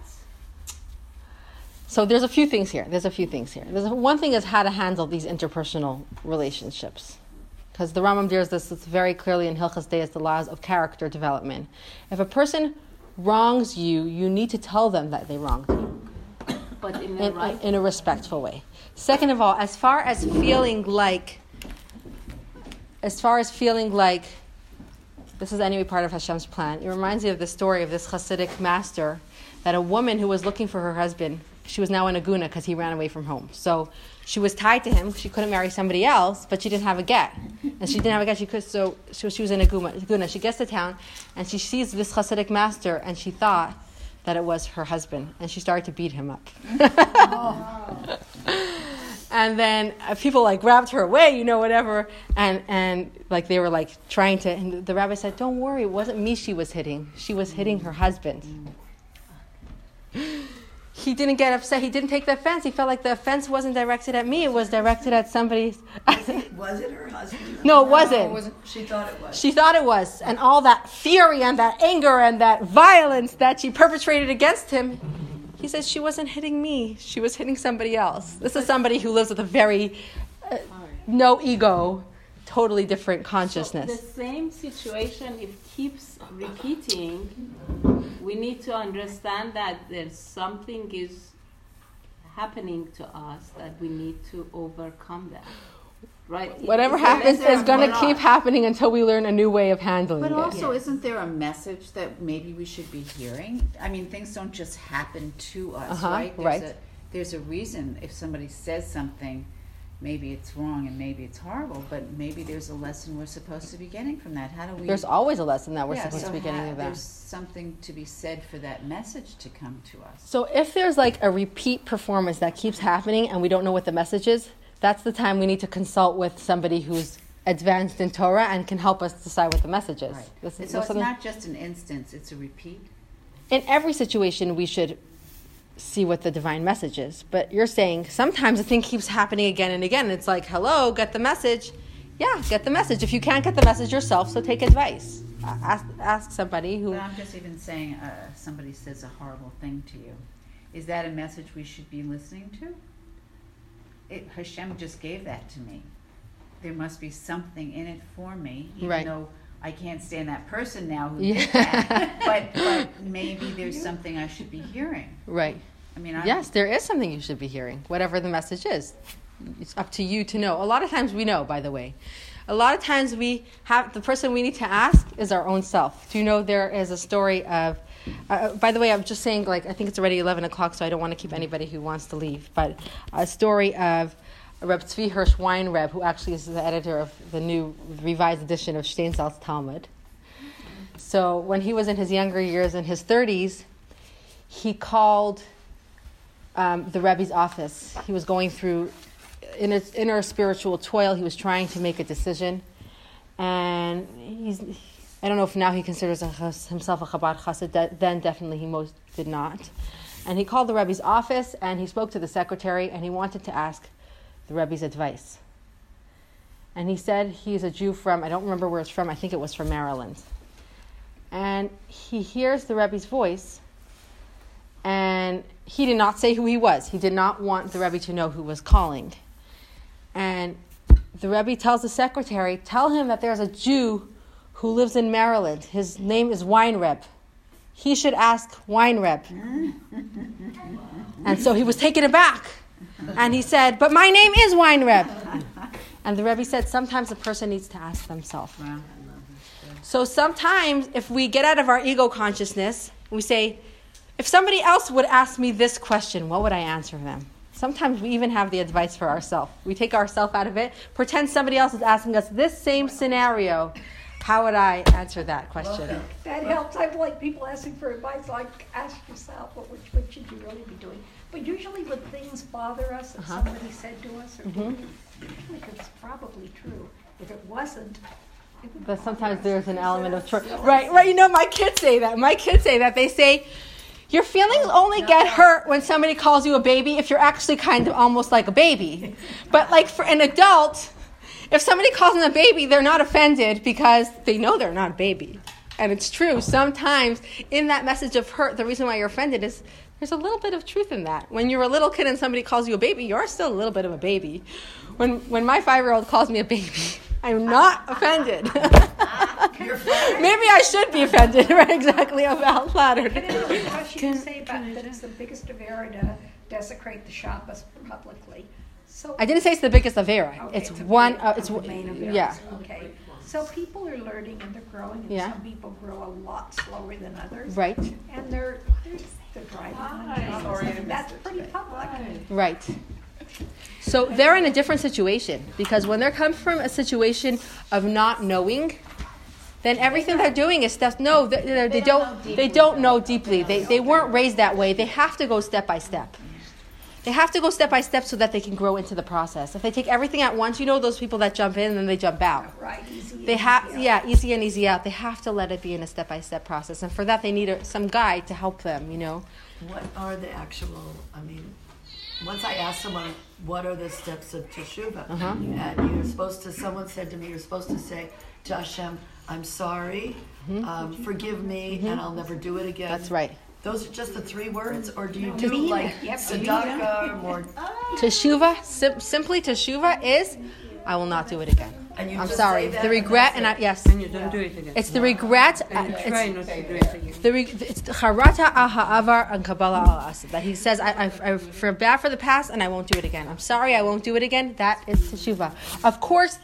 So there's a few things here. There's a few things here. There's one thing is how to handle these interpersonal relationships. Because the Rambam deals this very clearly in Hilchas Deis, the laws of character development. If a person wrongs you, you need to tell them that they wronged you but in the in, right in a respectful way. Second of all, as far as feeling like, as far as feeling like this is anyway part of Hashem's plan, it reminds me of the story of this Hasidic master that a woman who was looking for her husband, she was now in agunah because he ran away from home. So she was tied to him. She couldn't marry somebody else, but she didn't have a get. And she didn't have a get. She could, so, so she was in agunah. guna. She gets to town and she sees this Hasidic master and she thought that it was her husband. And she started to beat him up. Oh. and then uh, people like grabbed her away, you know, whatever, and and like they were like trying to. And the rabbi said, "Don't worry, it wasn't me she was hitting. She was hitting her husband." He didn't get upset. He didn't take the offense. He felt like the offense wasn't directed at me. It was directed at somebody. Was it her husband? no, it wasn't. She thought it was. She thought it was. And all that fury and that anger and that violence that she perpetrated against him, he says she wasn't hitting me. She was hitting somebody else. This is somebody who lives with a very uh, no ego, totally different So consciousness. the same situation, if keeps repeating, we need to understand that there's something is happening to us that we need to overcome that. Right? Whatever It's a happens lesson is going to keep happening until we learn a new way of handling But it. But also, isn't there a message that maybe we should be hearing? I mean, things don't just happen to us, Uh-huh, right? There's right. A, there's a reason if somebody says something, maybe it's wrong and maybe it's horrible, but maybe there's a lesson we're supposed to be getting from that. How do we? There's always a lesson that we're yeah, supposed so to be getting ha- of that. There's something to be said for that message to come to us. So if there's like a repeat performance that keeps happening and we don't know what the message is, that's the time we need to consult with somebody who's advanced in Torah and can help us decide what the message is. Right. This is so it's not just an instance; it's a repeat. in every situation we should see what the divine message is. But you're saying sometimes the thing keeps happening again and again. It's like, hello, get the message. Yeah, get the message. If you can't get the message yourself, so take advice. Ask, ask somebody who. But I'm just even saying, uh, somebody says a horrible thing to you. Is that a message we should be listening to? It, Hashem just gave that to me. There must be something in it for me, even Right. though I can't stand that person now who Yeah. did that. but, but maybe there's something I should be hearing. Right. I mean, I, Yes, there is something you should be hearing, whatever the message is. It's up to you to know. A lot of times we know, by the way. A lot of times we have the person we need to ask is our own self. Do you know there is a story of? Uh, by the way, I'm just saying, like I think it's already 11 o'clock, so I don't want to keep anybody who wants to leave. But a story of Reb Tzvi Hirsch Weinreb, who actually is the editor of the new revised edition of Steinsaltz Talmud. So when he was in his younger years, in his 30s, he called um, the Rebbe's office. He was going through in his inner spiritual toil. He was trying to make a decision, and he's. I don't know if now he considers himself a Chabad chassid. Then definitely he most did not. And he called the Rebbe's office and he spoke to the secretary and he wanted to ask the Rebbe's advice. And he said he's a Jew from, I don't remember where it's from, I think it was from Maryland. And he hears the Rebbe's voice and he did not say who he was. He did not want the Rebbe to know who was calling. And the Rebbe tells the secretary, tell him that there's a Jew who lives in Maryland. His name is Wine Weinreb. He should ask Wine Weinreb. and so he was taken aback. And he said, but my name is Wine Weinreb. And the Rebbe said, sometimes a person needs to ask themselves. So sometimes, if we get out of our ego consciousness, we say, if somebody else would ask me this question, what would I answer them? Sometimes we even have the advice for ourselves. We take ourselves out of it, pretend somebody else is asking us this same scenario. How would I answer that question? That helps. I like people asking for advice. Like, ask yourself, what, what should you really be doing? But usually, when things bother us, that Uh-huh. somebody said to us, or usually it's probably true. If it wasn't, it But sometimes there's an element of truth. Right, right. You know, my kids say that. My kids say that. They say, your feelings only get hurt when somebody calls you a baby if you're actually kind of almost like a baby. But like for an adult, if somebody calls them a baby, they're not offended because they know they're not a baby. And it's true. Sometimes in that message of hurt, the reason why you're offended is there's a little bit of truth in that. When you're a little kid and somebody calls you a baby, you're still a little bit of a baby. When, when my five year old calls me a baby, I'm not offended. Maybe I should be offended, right? Exactly, I'm out flattered. Can I ask a question you say about that it's the biggest of error to desecrate the Shabbos publicly? So I didn't say it's the biggest Avera. Okay, it's a one. big- Uh, it's of the main of yeah. Okay, so people are learning and they're growing, and Yeah. some people grow a lot slower than others. Right. And they're they're driving on that's pretty public. Right. So they're in a different situation because when they're come from a situation of not knowing, then everything they're doing is stuff. No, they, they, they don't. They don't know deeply. They they weren't raised that way. They have to go step by step. They have to go step by step so that they can grow into the process. If they take everything at once, you know those people that jump in and then they jump out. Right, easy. They have, yeah, easy and easy out. They have to let it be in a step by step process, and for that they need a, some guide to help them. You know, What are the actual, I mean, once I asked someone, what are the steps of teshuvah? Uh-huh. And you're supposed to, someone said to me, you're supposed to say to Hashem, I'm sorry, um, forgive me, and I'll never do it again. Mm-hmm. that's right. Those are just the three words, or do you do Mean like Yep, tzedakah or? Teshuva, sim- simply teshuva is, I will not do it again. And you I'm just sorry. say that The regret, that's and I, yes, And you don't do it again. it's the regret. uh, and you it's- not to do it again. The re- it's charata al ha'avar and kabbalah al asid. That he says, I, I, I feel bad for the past and I won't do it again. I'm sorry, I won't do it again. That is teshuva. Of course,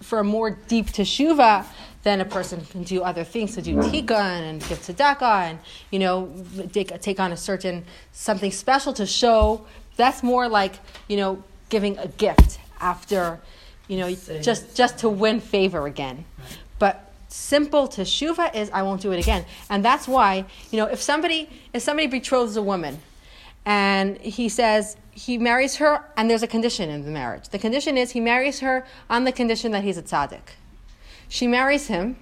for a more deep teshuva, then a person can do other things to do tikkun and give tzedakah and you know take, take on a certain something special to show. That's more like you know giving a gift after you know Saying just just to win favor again. But simple teshuva is I won't do it again, and that's why you know if somebody if somebody betroths a woman, and he says he marries her, and there's a condition in the marriage. The condition is he marries her on the condition that he's a tzaddik. She marries him,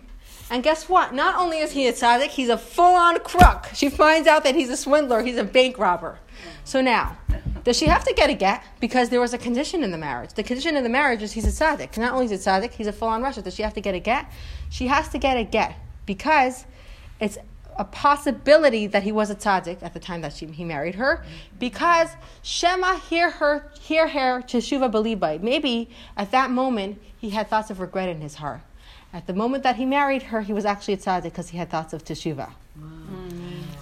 and guess what? Not only is he a tzaddik, he's a full-on crook. She finds out that he's a swindler, he's a bank robber. So now, does she have to get a get because there was a condition in the marriage? The condition in the marriage is he's a tzaddik. Not only is he tzaddik, he's a full-on rasha. Does she have to get a get? She has to get a get because it's a possibility that he was a tzaddik at the time that she, he married her, because Shema hear her hear her teshuva belibay. Maybe at that moment he had thoughts of regret in his heart. At the moment that he married her, he was actually a tzaddik because he had thoughts of teshuva.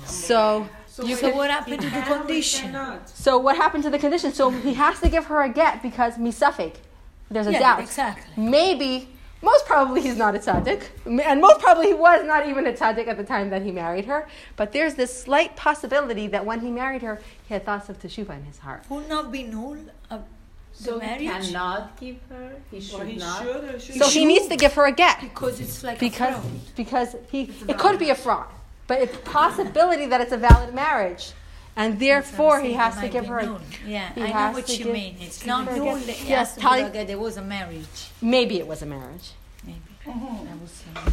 So. You So can, what happened to the condition? so what happened to the condition? So he has to give her a get because misafik. There's a Yeah, doubt. exactly. Maybe, most probably he's not a tzaddik, and most probably he was not even a tzaddik at the time that he married her. But there's this slight possibility that when he married her, he had thoughts of teshuva in his heart. Would not be null of So the he cannot give her. He should he not. should should So he needs to give her a get because it's like because a fraud. because he it could be a fraud, but it's a possibility that it's a valid marriage, and therefore he has to give her. A, Yeah, he I know what you give- mean. It's not her a null. gift. Yes, has to be Tali- there was a marriage. maybe it was a marriage. Maybe. Mm-hmm.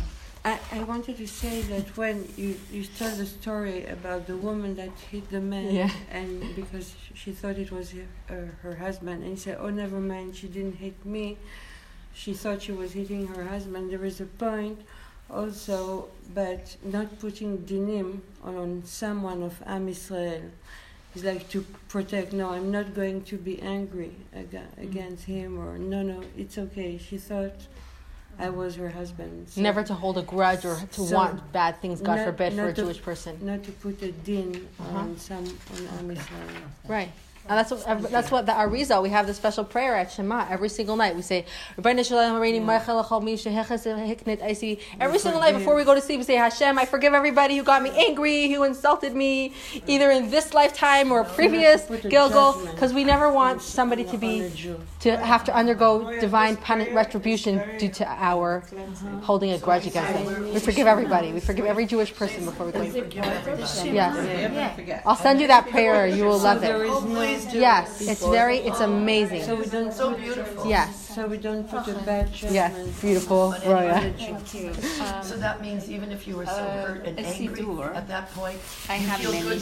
I. I, wanted to say that when you, you told the story about the woman that hit the man, Yeah. and because she thought it was her, uh, her husband, and he said, "Oh, never mind, she didn't hit me. She thought she was hitting her husband." There is a point, also, but not putting dinim on someone of Am Israel. It's like to protect. No, I'm not going to be angry aga- against him, or no, no, it's okay. She thought. I was her husband. so- Never to hold a grudge or to So, want bad things, God not- forbid, for a to- Jewish person. not to put a din Uh-huh. on some on Israel. Right. And that's what ev- that's what the Arizal. We have the special prayer at Shema every single night. We say "Rabbeinu Shalom Hareini Meichel Mi Sheheches Hiknit Eisi." Every single night before we go to sleep, we say Hashem, I forgive everybody who got me angry, who insulted me, either in this lifetime or previous Gilgul, because we never want somebody to be to have to undergo divine pun- retribution due to our holding a grudge against them. We forgive everybody. We forgive every Jewish person before we go to sleep. Yes. I'll send you that prayer. You will love it. Is no please do. Yes, it's very, it's amazing. so we don't So put, beautiful. Yes, so we don't put a bad judgment. yes, beautiful, On anyone Roya. that you- So that means even if you were um, so hurt and angry at that point, I you have feel many good